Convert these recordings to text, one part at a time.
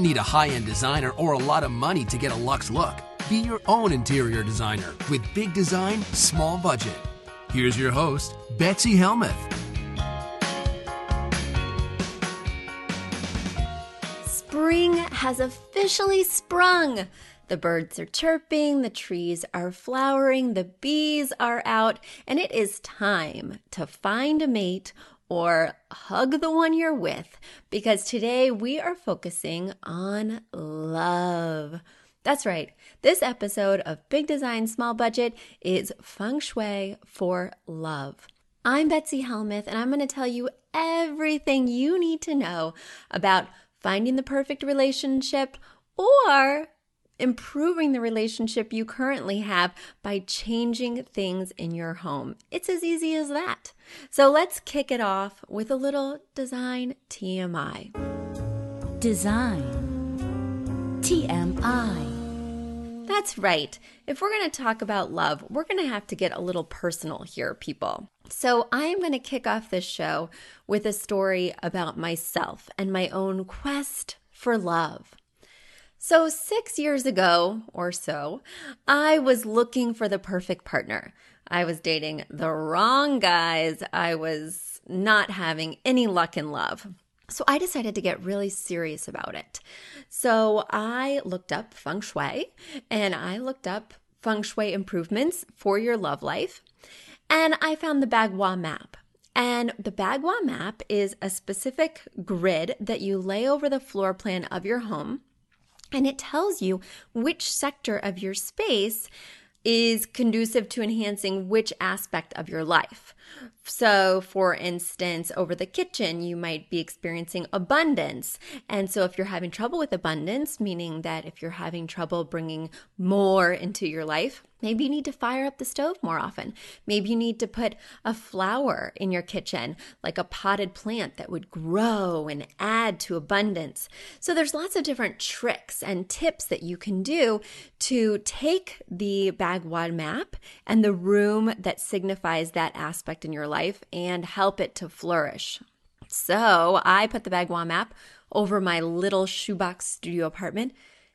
Don't need a high end designer or a lot of money to get a luxe look. Be your own interior designer with big design, small budget. Here's your host, Betsy Helmuth. Spring has officially sprung. The birds are chirping, the trees are flowering, the bees are out, and it is time to find a mate or hug the one you're with because today we are focusing on love. That's right. This episode of Big Design Small Budget is Feng Shui for Love. I'm Betsy Helmuth, and I'm going to tell you everything you need to know about finding the perfect relationship or improving the relationship you currently have by changing things in your home. It's as easy as that. So let's kick it off with a little design TMI. Design TMI. That's right. If we're going to talk about love, we're going to have to get a little personal here, people. So, I am going to kick off this show with a story about myself and my own quest for love. So, six years ago or so, I was looking for the perfect partner. I was dating the wrong guys. I was not having any luck in love. So I decided to get really serious about it. So I looked up feng shui and I looked up feng shui improvements for your love life. And I found the Bagua map. And the Bagua map is a specific grid that you lay over the floor plan of your home. And it tells you which sector of your space is conducive to enhancing which aspect of your life. So, for instance, over the kitchen, you might be experiencing abundance. And so, if you're having trouble with abundance, meaning that if you're having trouble bringing more into your life, Maybe you need to fire up the stove more often. Maybe you need to put a flower in your kitchen, like a potted plant that would grow and add to abundance. So there's lots of different tricks and tips that you can do to take the Bagua map and the room that signifies that aspect in your life and help it to flourish. So I put the Bagua map over my little shoebox studio apartment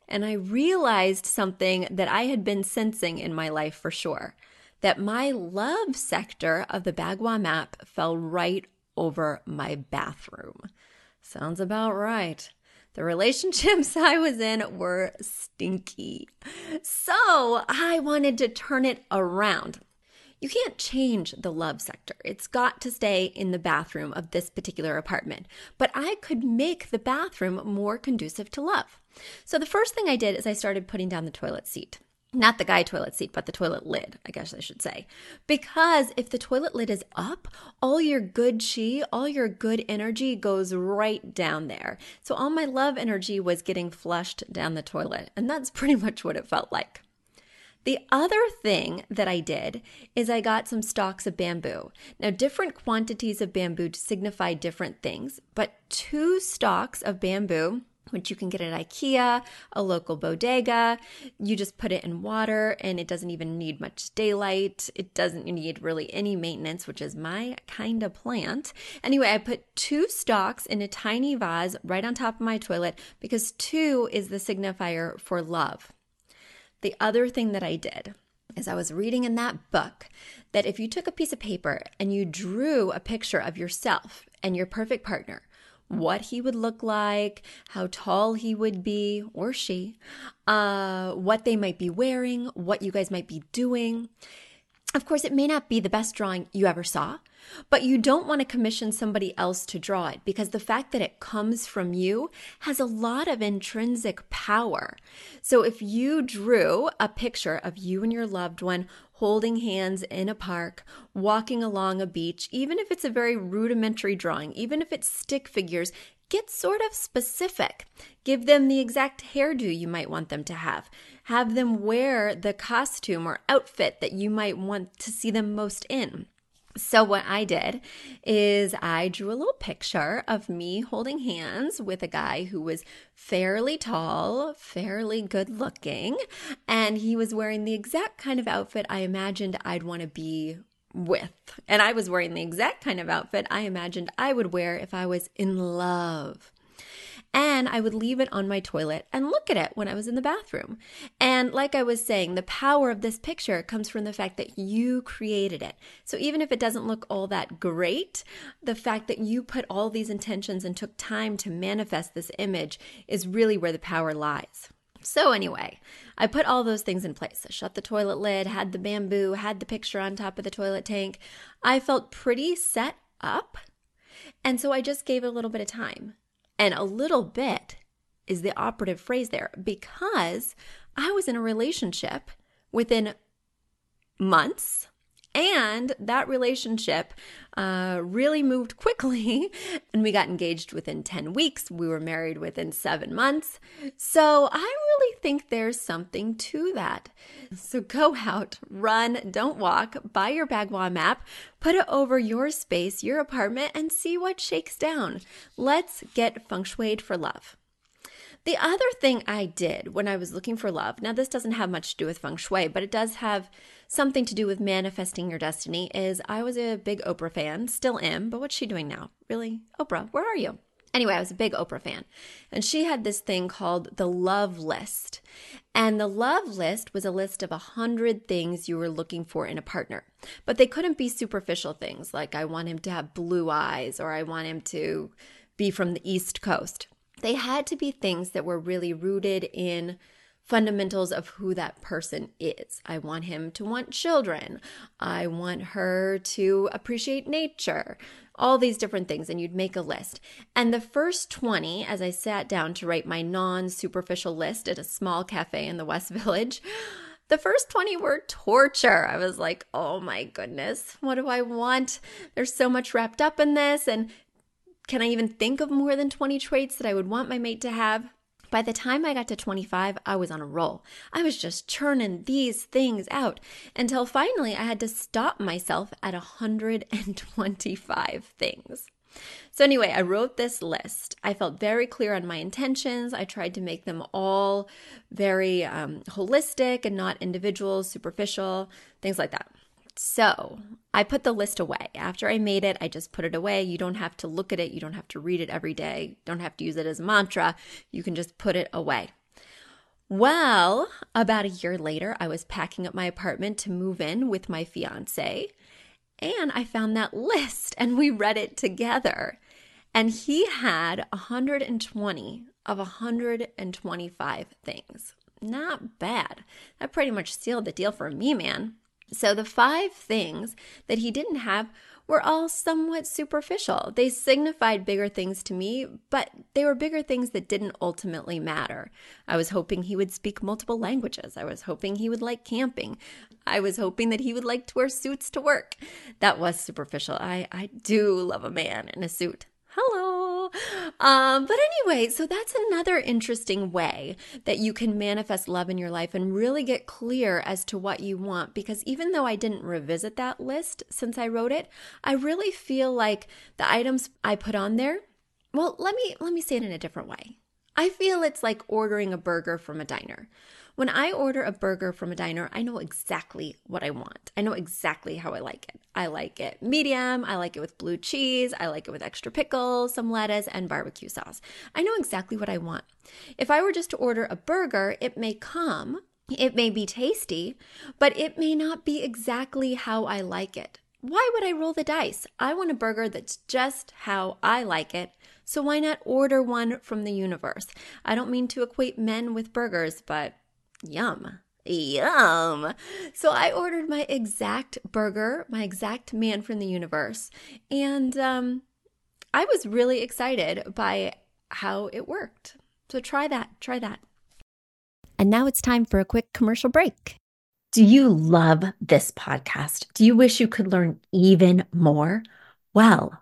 and I realized something that I had been sensing in my life for sure that my love sector of the Bagua map fell right over my bathroom. Sounds about right. The relationships I was in were stinky. So I wanted to turn it around. You can't change the love sector. It's got to stay in the bathroom of this particular apartment. But I could make the bathroom more conducive to love. So the first thing I did is I started putting down the toilet seat. Not the guy toilet seat, but the toilet lid, I guess I should say. Because if the toilet lid is up, all your good chi, all your good energy goes right down there. So all my love energy was getting flushed down the toilet. And that's pretty much what it felt like. The other thing that I did is I got some stalks of bamboo. Now, different quantities of bamboo signify different things, but two stalks of bamboo which you can get at IKEA, a local bodega. You just put it in water and it doesn't even need much daylight. It doesn't need really any maintenance, which is my kind of plant. Anyway, I put two stalks in a tiny vase right on top of my toilet because two is the signifier for love. The other thing that I did is I was reading in that book that if you took a piece of paper and you drew a picture of yourself and your perfect partner, what he would look like, how tall he would be or she, uh, what they might be wearing, what you guys might be doing. Of course, it may not be the best drawing you ever saw, but you don't want to commission somebody else to draw it because the fact that it comes from you has a lot of intrinsic power. So if you drew a picture of you and your loved one holding hands in a park, walking along a beach, even if it's a very rudimentary drawing, even if it's stick figures, get sort of specific. Give them the exact hairdo you might want them to have. Have them wear the costume or outfit that you might want to see them most in. So, what I did is I drew a little picture of me holding hands with a guy who was fairly tall, fairly good looking, and he was wearing the exact kind of outfit I imagined I'd want to be with. And I was wearing the exact kind of outfit I imagined I would wear if I was in love and I would leave it on my toilet and look at it when I was in the bathroom. And like I was saying, the power of this picture comes from the fact that you created it. So even if it doesn't look all that great, the fact that you put all these intentions and took time to manifest this image is really where the power lies. So, anyway, I put all those things in place. I shut the toilet lid, had the bamboo, had the picture on top of the toilet tank. I felt pretty set up. And so I just gave it a little bit of time. And a little bit is the operative phrase there because I was in a relationship within months. And that relationship uh, really moved quickly, and we got engaged within 10 weeks. We were married within seven months. So I really think there's something to that. So go out, run, don't walk, buy your Bagua map, put it over your space, your apartment, and see what shakes down. Let's get feng shuied for love. The other thing I did when I was looking for love, now this doesn't have much to do with feng shui, but it does have something to do with manifesting your destiny, is I was a big Oprah fan, still am, but what's she doing now? Really? Oprah, where are you? Anyway, I was a big Oprah fan. And she had this thing called the love list. And the love list was a list of a hundred things you were looking for in a partner. But they couldn't be superficial things like I want him to have blue eyes or I want him to be from the East Coast they had to be things that were really rooted in fundamentals of who that person is. I want him to want children. I want her to appreciate nature. All these different things, and you'd make a list. And the first 20, as I sat down to write my non superficial list at a small cafe in the West Village, the first 20 were torture. I was like, oh my goodness, what do I want? There's so much wrapped up in this. And can I even think of more than 20 traits that I would want my mate to have? By the time I got to 25, I was on a roll. I was just churning these things out until finally I had to stop myself at 125 things. So, anyway, I wrote this list. I felt very clear on my intentions. I tried to make them all very um, holistic and not individual, superficial, things like that. So I put the list away. After I made it, I just put it away. You don't have to look at it. You don't have to read it every day. Don't have to use it as a mantra. You can just put it away. Well, about a year later, I was packing up my apartment to move in with my fiance. And I found that list and we read it together. And he had 120 of 125 things. Not bad. That pretty much sealed the deal for me, man. So the five things that he didn't have were all somewhat superficial. They signified bigger things to me, but they were bigger things that didn't ultimately matter. I was hoping he would speak multiple languages. I was hoping he would like camping. I was hoping that he would like to wear suits to work. That was superficial. I, I do love a man in a suit. Hello. Um, but anyway, so that's another interesting way that you can manifest love in your life and really get clear as to what you want. Because even though I didn't revisit that list since I wrote it, I really feel like the items I put on there. Well, let me let me say it in a different way. I feel it's like ordering a burger from a diner. When I order a burger from a diner, I know exactly what I want. I know exactly how I like it. I like it medium, I like it with blue cheese, I like it with extra pickles, some lettuce, and barbecue sauce. I know exactly what I want. If I were just to order a burger, it may come It may be tasty, but it may not be exactly how I like it. Why would I roll the dice? I want a burger that's just how I like it. So why not order one from the universe? I don't mean to equate men with burgers, but yum. Yum. So I ordered my exact burger, my exact man from the universe. And um, I was really excited by how it worked. So try that. Try that. And now it's time for a quick commercial break. Do you love this podcast? Do you wish you could learn even more? Well,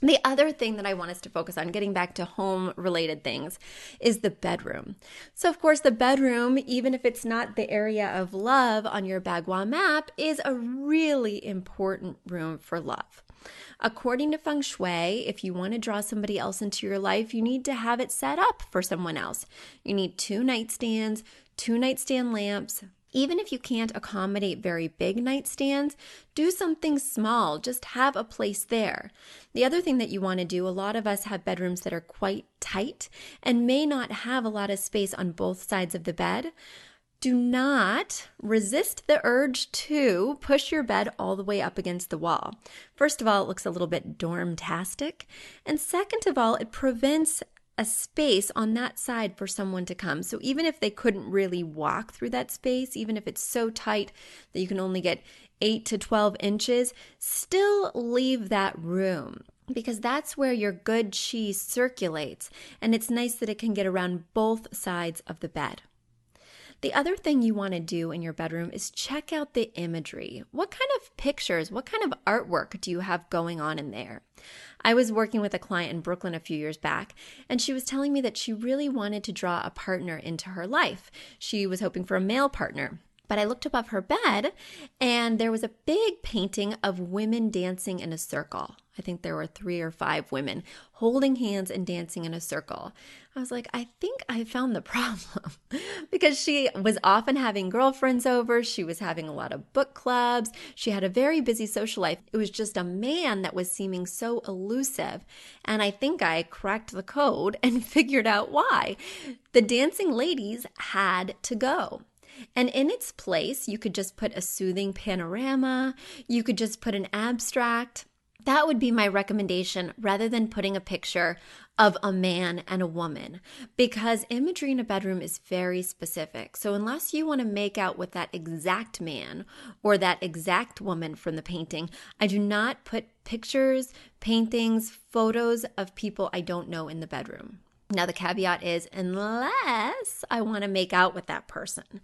The other thing that I want us to focus on, getting back to home related things, is the bedroom. So, of course, the bedroom, even if it's not the area of love on your Bagua map, is a really important room for love. According to feng shui, if you want to draw somebody else into your life, you need to have it set up for someone else. You need two nightstands, two nightstand lamps, even if you can't accommodate very big nightstands, do something small. Just have a place there. The other thing that you want to do, a lot of us have bedrooms that are quite tight and may not have a lot of space on both sides of the bed. Do not resist the urge to push your bed all the way up against the wall. First of all, it looks a little bit dormtastic. And second of all, it prevents a space on that side for someone to come. So even if they couldn't really walk through that space, even if it's so tight that you can only get 8 to 12 inches, still leave that room because that's where your good chi circulates. And it's nice that it can get around both sides of the bed. The other thing you want to do in your bedroom is check out the imagery. What kind of pictures, what kind of artwork do you have going on in there? I was working with a client in Brooklyn a few years back, and she was telling me that she really wanted to draw a partner into her life. She was hoping for a male partner. But I looked above her bed, and there was a big painting of women dancing in a circle. I think there were three or five women holding hands and dancing in a circle. I was like, I think I found the problem because she was often having girlfriends over. She was having a lot of book clubs. She had a very busy social life. It was just a man that was seeming so elusive. And I think I cracked the code and figured out why. The dancing ladies had to go. And in its place, you could just put a soothing panorama, you could just put an abstract. That would be my recommendation rather than putting a picture of a man and a woman because imagery in a bedroom is very specific. So, unless you want to make out with that exact man or that exact woman from the painting, I do not put pictures, paintings, photos of people I don't know in the bedroom. Now, the caveat is unless I want to make out with that person.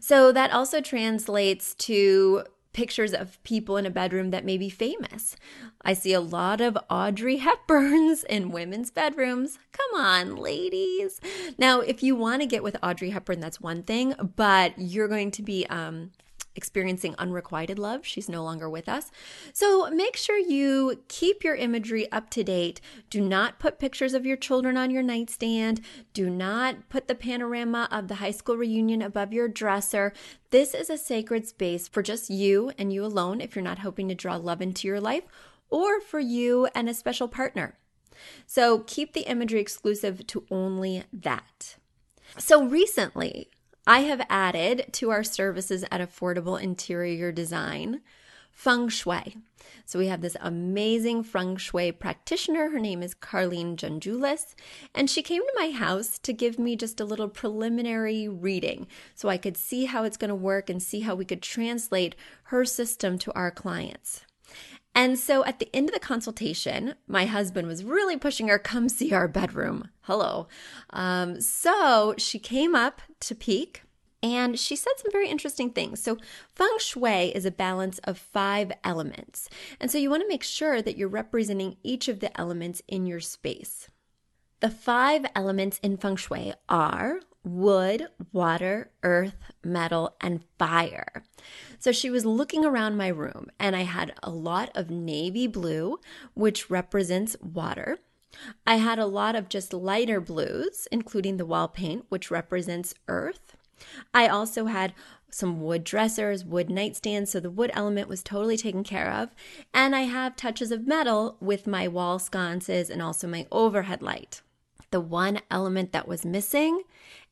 So, that also translates to pictures of people in a bedroom that may be famous. I see a lot of Audrey Hepburns in women's bedrooms. Come on, ladies. Now, if you want to get with Audrey Hepburn, that's one thing, but you're going to be um, experiencing unrequited love. She's no longer with us. So make sure you keep your imagery up to date. Do not put pictures of your children on your nightstand. Do not put the panorama of the high school reunion above your dresser. This is a sacred space for just you and you alone if you're not hoping to draw love into your life, or for you and a special partner. So keep the imagery exclusive to only that. So recently, I have added to our services at Affordable Interior Design feng shui. So we have this amazing feng shui practitioner. Her name is Carlene Janjulis, and she came to my house to give me just a little preliminary reading so I could see how it's going to work and see how we could translate her system to our clients. And so at the end of the consultation, my husband was really pushing her, come see our bedroom. Hello. Um, so she came up to peek and she said some very interesting things. So, feng shui is a balance of five elements. And so, you want to make sure that you're representing each of the elements in your space. The five elements in feng shui are wood, water, earth, metal, and fire. So she was looking around my room, and I had a lot of navy blue, which represents water. I had a lot of just lighter blues, including the wall paint, which represents earth. I also had some wood dressers, wood nightstands, so the wood element was totally taken care of. And I have touches of metal with my wall sconces and also my overhead light. The one element that was missing,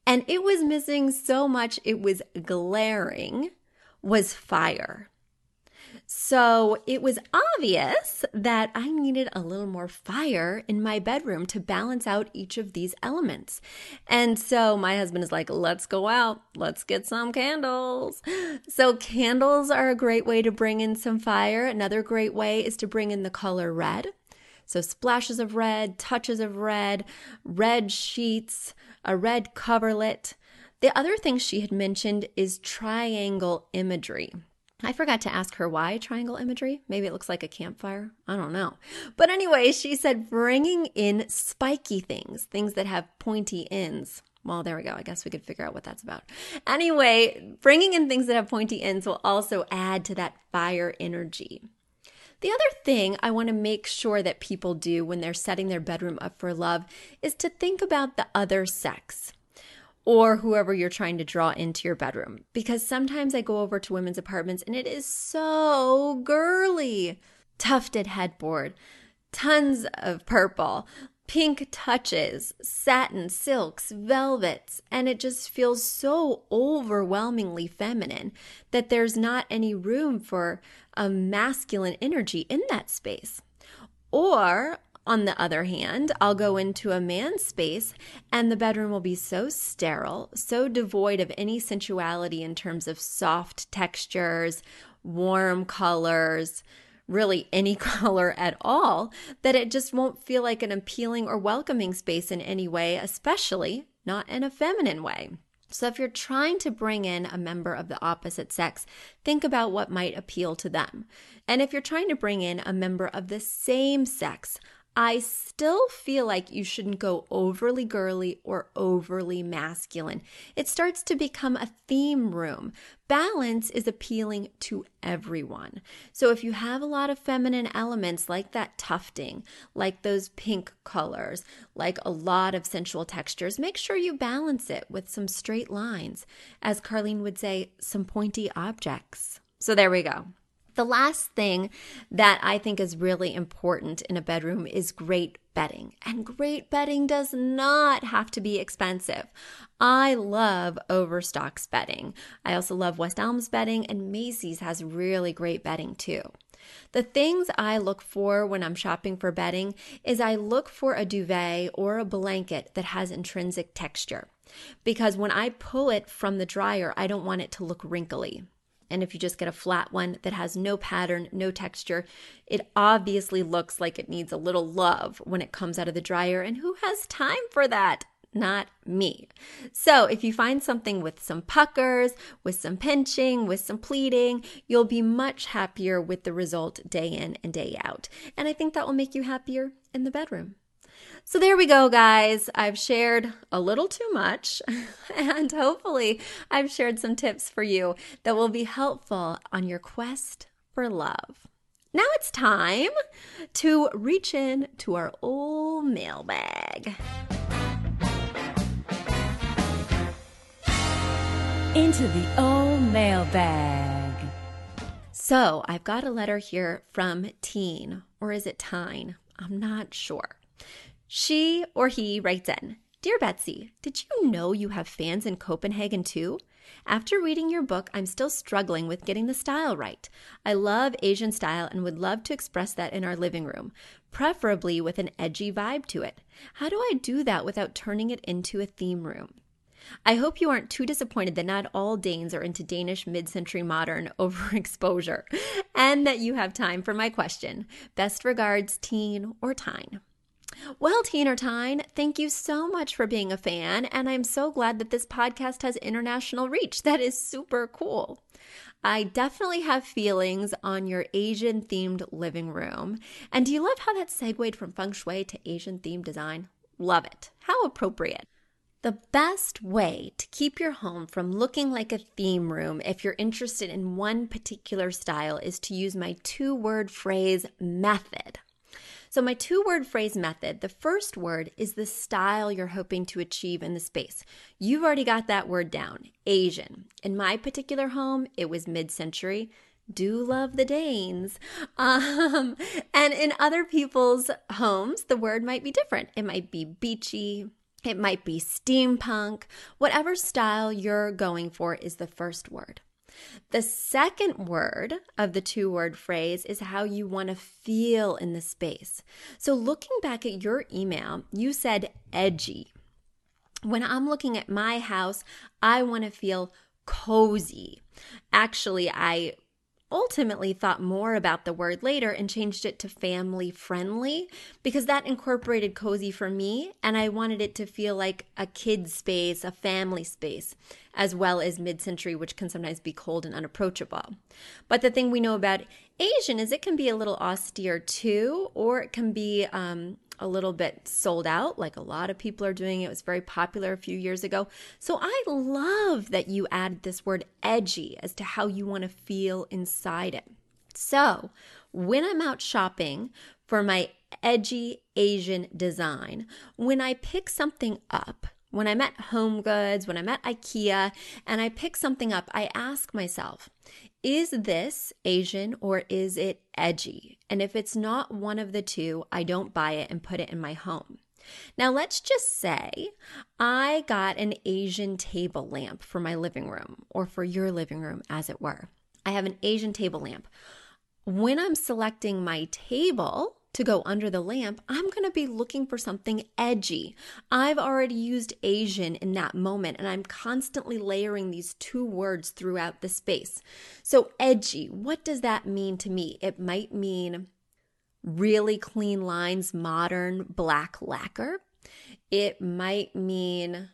and it was missing so much it was glaring, was fire. So it was obvious that I needed a little more fire in my bedroom to balance out each of these elements. And so my husband is like, let's go out, let's get some candles. So candles are a great way to bring in some fire. Another great way is to bring in the color red. So splashes of red, touches of red, red sheets, a red coverlet. The other thing she had mentioned is triangle imagery. I forgot to ask her why triangle imagery. Maybe it looks like a campfire. I don't know. But anyway, she said bringing in spiky things, things that have pointy ends. Well, there we go. I guess we could figure out what that's about. Anyway, bringing in things that have pointy ends will also add to that fire energy. The other thing I want to make sure that people do when they're setting their bedroom up for love is to think about the other sex or whoever you're trying to draw into your bedroom. Because sometimes I go over to women's apartments and it is so girly. Tufted headboard, tons of purple, pink touches, satin, silks, velvets, and it just feels so overwhelmingly feminine that there's not any room for a masculine energy in that space. Or on the other hand, I'll go into a man's space and the bedroom will be so sterile, so devoid of any sensuality in terms of soft textures, warm colors, really any color at all, that it just won't feel like an appealing or welcoming space in any way, especially not in a feminine way. So, if you're trying to bring in a member of the opposite sex, think about what might appeal to them. And if you're trying to bring in a member of the same sex, I still feel like you shouldn't go overly girly or overly masculine. It starts to become a theme room. Balance is appealing to everyone. So if you have a lot of feminine elements like that tufting, like those pink colors, like a lot of sensual textures, make sure you balance it with some straight lines. As Carlene would say, some pointy objects. So there we go. The last thing that I think is really important in a bedroom is great bedding. And great bedding does not have to be expensive. I love Overstock's bedding. I also love West Elm's bedding, and Macy's has really great bedding too. The things I look for when I'm shopping for bedding is I look for a duvet or a blanket that has intrinsic texture. Because when I pull it from the dryer, I don't want it to look wrinkly. And if you just get a flat one that has no pattern, no texture, it obviously looks like it needs a little love when it comes out of the dryer. And who has time for that? Not me. So, if you find something with some puckers, with some pinching, with some pleating, you'll be much happier with the result day in and day out. And I think that will make you happier in the bedroom. So there we go, guys. I've shared a little too much, and hopefully, I've shared some tips for you that will be helpful on your quest for love. Now it's time to reach in to our old mailbag. Into the old mailbag. So I've got a letter here from Teen, or is it Tyne? I'm not sure. She or he writes in Dear Betsy, did you know you have fans in Copenhagen too? After reading your book, I'm still struggling with getting the style right. I love Asian style and would love to express that in our living room, preferably with an edgy vibe to it. How do I do that without turning it into a theme room? I hope you aren't too disappointed that not all Danes are into Danish mid century modern overexposure, and that you have time for my question. Best regards, Teen or Tyne. Well, Teen or Tyne, thank you so much for being a fan, and I'm so glad that this podcast has international reach. That is super cool. I definitely have feelings on your Asian themed living room. And do you love how that segued from feng shui to Asian themed design? Love it. How appropriate. The best way to keep your home from looking like a theme room if you're interested in one particular style is to use my two word phrase method. So, my two word phrase method the first word is the style you're hoping to achieve in the space. You've already got that word down Asian. In my particular home, it was mid century. Do love the Danes. Um, and in other people's homes, the word might be different. It might be beachy, it might be steampunk. Whatever style you're going for is the first word. The second word of the two word phrase is how you want to feel in the space. So, looking back at your email, you said edgy. When I'm looking at my house, I want to feel cozy. Actually, I ultimately thought more about the word later and changed it to family friendly because that incorporated cozy for me and I wanted it to feel like a kid space, a family space, as well as mid century, which can sometimes be cold and unapproachable. But the thing we know about Asian is it can be a little austere too, or it can be um, a little bit sold out, like a lot of people are doing. It was very popular a few years ago. So I love that you added this word edgy as to how you want to feel inside it. So when I'm out shopping for my edgy Asian design, when I pick something up, when I'm at Home Goods, when I'm at IKEA, and I pick something up, I ask myself, is this Asian or is it edgy? And if it's not one of the two, I don't buy it and put it in my home. Now, let's just say I got an Asian table lamp for my living room or for your living room, as it were. I have an Asian table lamp. When I'm selecting my table, to go under the lamp, I'm going to be looking for something edgy. I've already used Asian in that moment, and I'm constantly layering these two words throughout the space. So, edgy, what does that mean to me? It might mean really clean lines, modern black lacquer. It might mean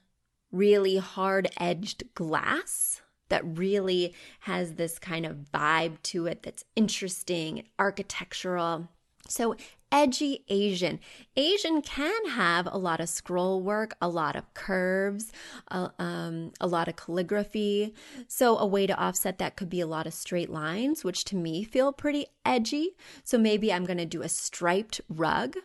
really hard edged glass that really has this kind of vibe to it that's interesting, architectural. So, edgy Asian. Asian can have a lot of scroll work, a lot of curves, uh, um, a lot of calligraphy. So, a way to offset that could be a lot of straight lines, which to me feel pretty edgy. So, maybe I'm going to do a striped rug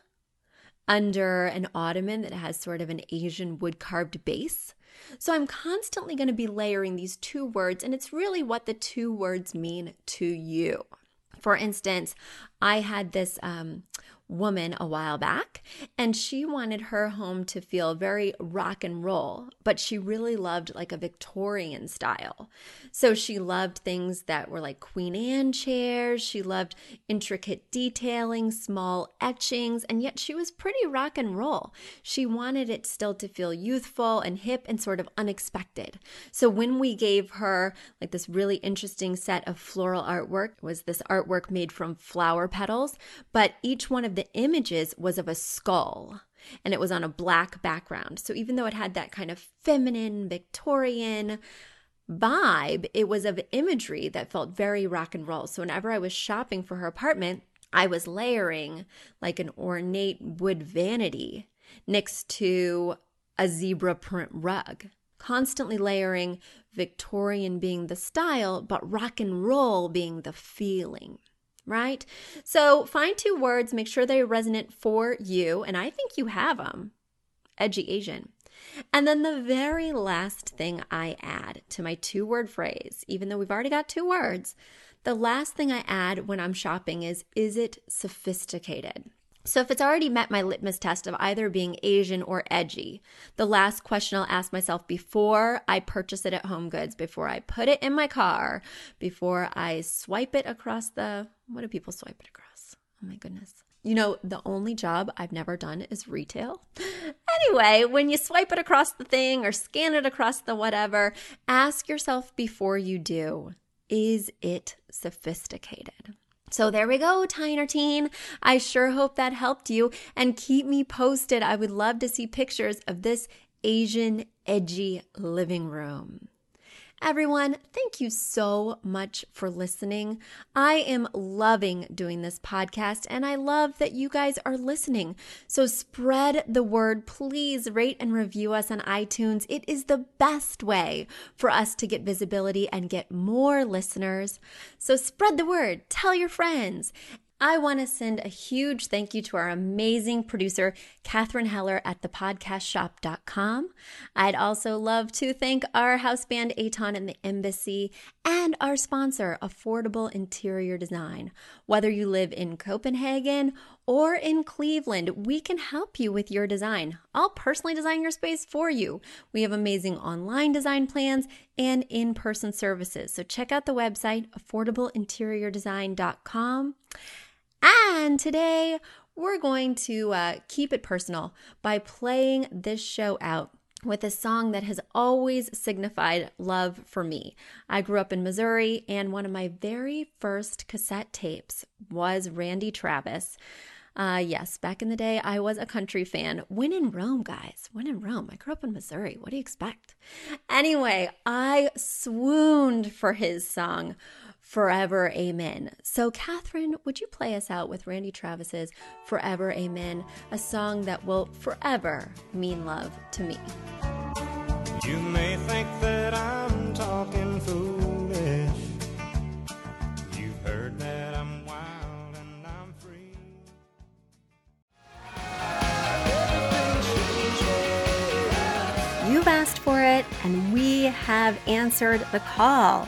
under an ottoman that has sort of an Asian wood carved base. So I'm constantly going to be layering these two words, and it's really what the two words mean to you. For instance, I had this um, woman a while back, and she wanted her home to feel very rock and roll, but she really loved like a Victorian style. So she loved things that were like Queen Anne chairs, she loved intricate detailing, small etchings, and yet she was pretty rock and roll. She wanted it still to feel youthful and hip and sort of unexpected. So when we gave her like this really interesting set of floral artwork, was this artwork made from flower petals, but each one of the images was of a skull and it was on a black background. So even though it had that kind of feminine, Victorian vibe, it was of imagery that felt very rock and roll. So whenever I was shopping for her apartment, I was layering like an ornate wood vanity next to a zebra print rug, constantly layering Victorian being the style, but rock and roll being the feeling right? So find two words, make sure they resonate for you, and I think you have them. Edgy Asian. And then the very last thing I add to my two word phrase, even though we've already got two words, the last thing I add when I'm shopping is, is it sophisticated? So, if it's already met my litmus test of either being Asian or edgy, the last question I'll ask myself before I purchase it at Home Goods, before I put it in my car, before I swipe it across the what do people swipe it across? Oh my goodness. You know, the only job I've never done is retail. Anyway, when you swipe it across the thing or scan it across the whatever, ask yourself before you do is it sophisticated? So there we go, Tyne or Teen. I sure hope that helped you and keep me posted. I would love to see pictures of this Asian edgy living room. Everyone, thank you so much for listening. I am loving doing this podcast and I love that you guys are listening. So spread the word. Please rate and review us on iTunes. It is the best way for us to get visibility and get more listeners. So spread the word. Tell your friends. I want to send a huge thank you to our amazing producer, Katherine Heller at thepodcastshop.com. I'd also love to thank our house band, Aton and the Embassy, and our sponsor, Affordable Interior Design. Whether you live in Copenhagen or in Cleveland, we can help you with your design. I'll personally design your space for you. We have amazing online design plans and in person services. So check out the website, affordableinteriordesign.com. And today we're going to uh, keep it personal by playing this show out with a song that has always signified love for me. I grew up in Missouri, and one of my very first cassette tapes was Randy Travis. Uh, yes, back in the day, I was a country fan. When in Rome, guys. When in Rome. I grew up in Missouri. What do you expect? Anyway, I swooned for his song. Forever Amen. So, Catherine, would you play us out with Randy Travis's Forever Amen, a song that will forever mean love to me? You may think that I'm talking foolish. You've heard that I'm wild and I'm free. You've asked for it, and we have answered the call.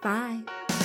Bye.